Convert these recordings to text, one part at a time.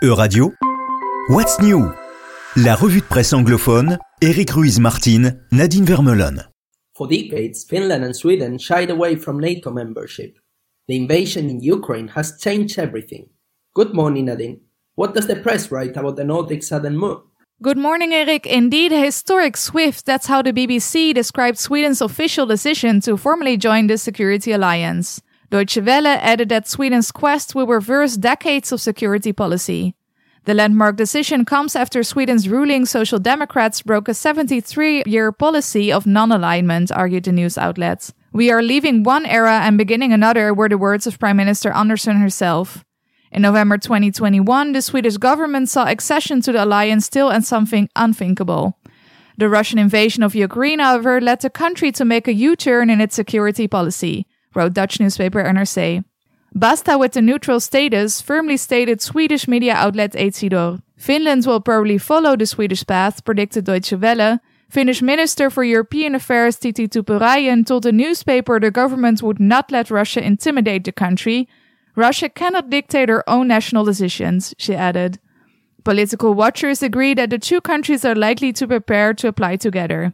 Euradio, What's New La revue de presse anglophone, Eric Ruiz-Martin, Nadine Vermelon. For decades, Finland and Sweden shied away from NATO membership. The invasion in Ukraine has changed everything. Good morning, Nadine. What does the press write about the Nordic sudden move? Good morning, Eric. Indeed, historic swift. That's how the BBC described Sweden's official decision to formally join the security alliance. Deutsche Welle added that Sweden's quest will reverse decades of security policy. The landmark decision comes after Sweden's ruling Social Democrats broke a 73 year policy of non alignment, argued the news outlet. We are leaving one era and beginning another, were the words of Prime Minister Andersson herself. In November 2021, the Swedish government saw accession to the alliance still as something unthinkable. The Russian invasion of Ukraine, however, led the country to make a U turn in its security policy wrote Dutch newspaper NRC. Basta with the neutral status, firmly stated Swedish media outlet Etsidor. Finland will probably follow the Swedish path, predicted Deutsche Welle. Finnish Minister for European Affairs Tytti Tuppurainen told the newspaper the government would not let Russia intimidate the country. Russia cannot dictate her own national decisions, she added. Political watchers agree that the two countries are likely to prepare to apply together.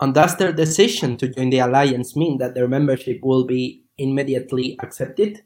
And does their decision to join the alliance mean that their membership will be immediately accepted?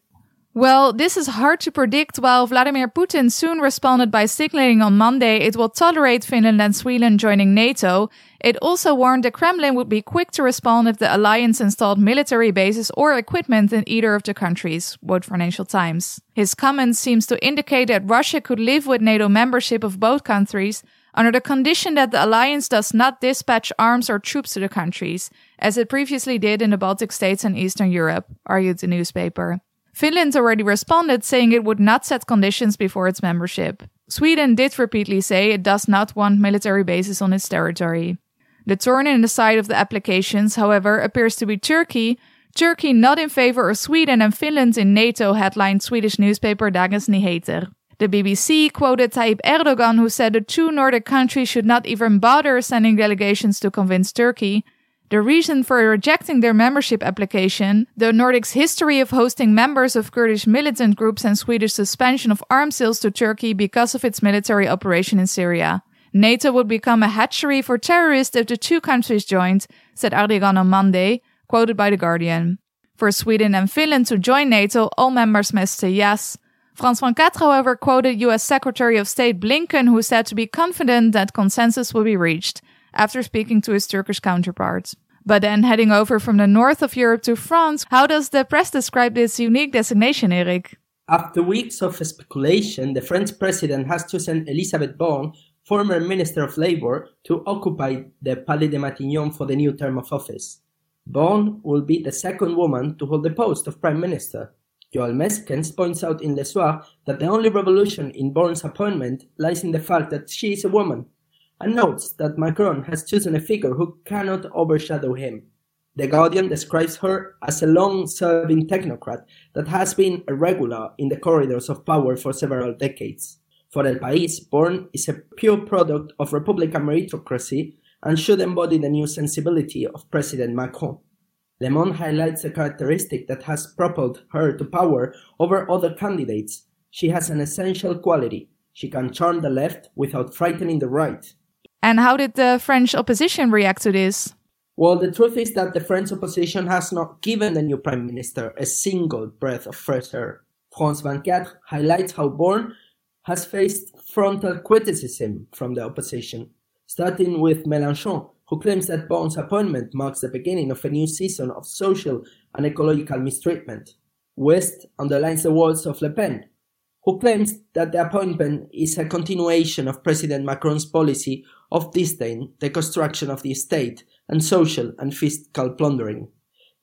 Well, this is hard to predict. While Vladimir Putin soon responded by signaling on Monday it will tolerate Finland and Sweden joining NATO, it also warned the Kremlin would be quick to respond if the alliance installed military bases or equipment in either of the countries, wrote Financial Times. His comment seems to indicate that Russia could live with NATO membership of both countries, under the condition that the alliance does not dispatch arms or troops to the countries, as it previously did in the Baltic states and Eastern Europe, argued the newspaper. Finland already responded saying it would not set conditions before its membership. Sweden did repeatedly say it does not want military bases on its territory. The thorn in the side of the applications, however, appears to be Turkey. Turkey not in favor of Sweden and Finland in NATO, headlined Swedish newspaper Dagens Nyheter. The BBC quoted Tayyip Erdogan, who said the two Nordic countries should not even bother sending delegations to convince Turkey. The reason for rejecting their membership application, the Nordics' history of hosting members of Kurdish militant groups and Swedish suspension of arms sales to Turkey because of its military operation in Syria. NATO would become a hatchery for terrorists if the two countries joined, said Erdogan on Monday, quoted by The Guardian. For Sweden and Finland to join NATO, all members must say yes. Frans van Kaat, however, quoted US Secretary of State Blinken, who said to be confident that consensus will be reached after speaking to his Turkish counterpart. But then heading over from the north of Europe to France, how does the press describe this unique designation, Eric? After weeks of speculation, the French president has chosen Elisabeth Borne, former Minister of Labour, to occupy the Palais de Matignon for the new term of office. Borne will be the second woman to hold the post of Prime Minister. Joel Meskens points out in Le Soir that the only revolution in Borne's appointment lies in the fact that she is a woman, and notes that Macron has chosen a figure who cannot overshadow him. The Guardian describes her as a long serving technocrat that has been a regular in the corridors of power for several decades. For El País, Borne is a pure product of Republican meritocracy and should embody the new sensibility of President Macron. Le Monde highlights a characteristic that has propelled her to power over other candidates. She has an essential quality. She can charm the left without frightening the right. And how did the French opposition react to this? Well, the truth is that the French opposition has not given the new prime minister a single breath of fresh air. France 24 highlights how Borne has faced frontal criticism from the opposition, starting with Mélenchon, who claims that Borne's appointment marks the beginning of a new season of social and ecological mistreatment. West underlines the words of Le Pen, who claims that the appointment is a continuation of President Macron's policy of disdain, the construction of the state, and social and fiscal plundering.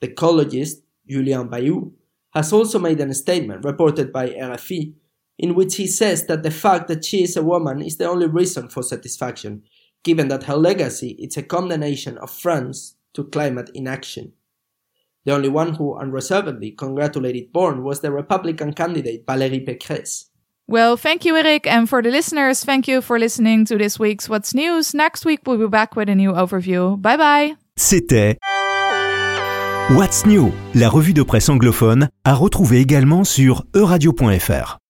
The ecologist, Julien Bayou, has also made a statement reported by RFI in which he says that the fact that she is a woman is the only reason for satisfaction given that her legacy is a condemnation of France to climate inaction. The only one who unreservedly congratulated Borne was the Republican candidate Valérie Pécresse. Well, thank you, Eric. And for the listeners, thank you for listening to this week's What's News. Next week, we'll be back with a new overview. Bye bye. C'était What's New, la revue de presse anglophone, à retrouver également sur euradio.fr.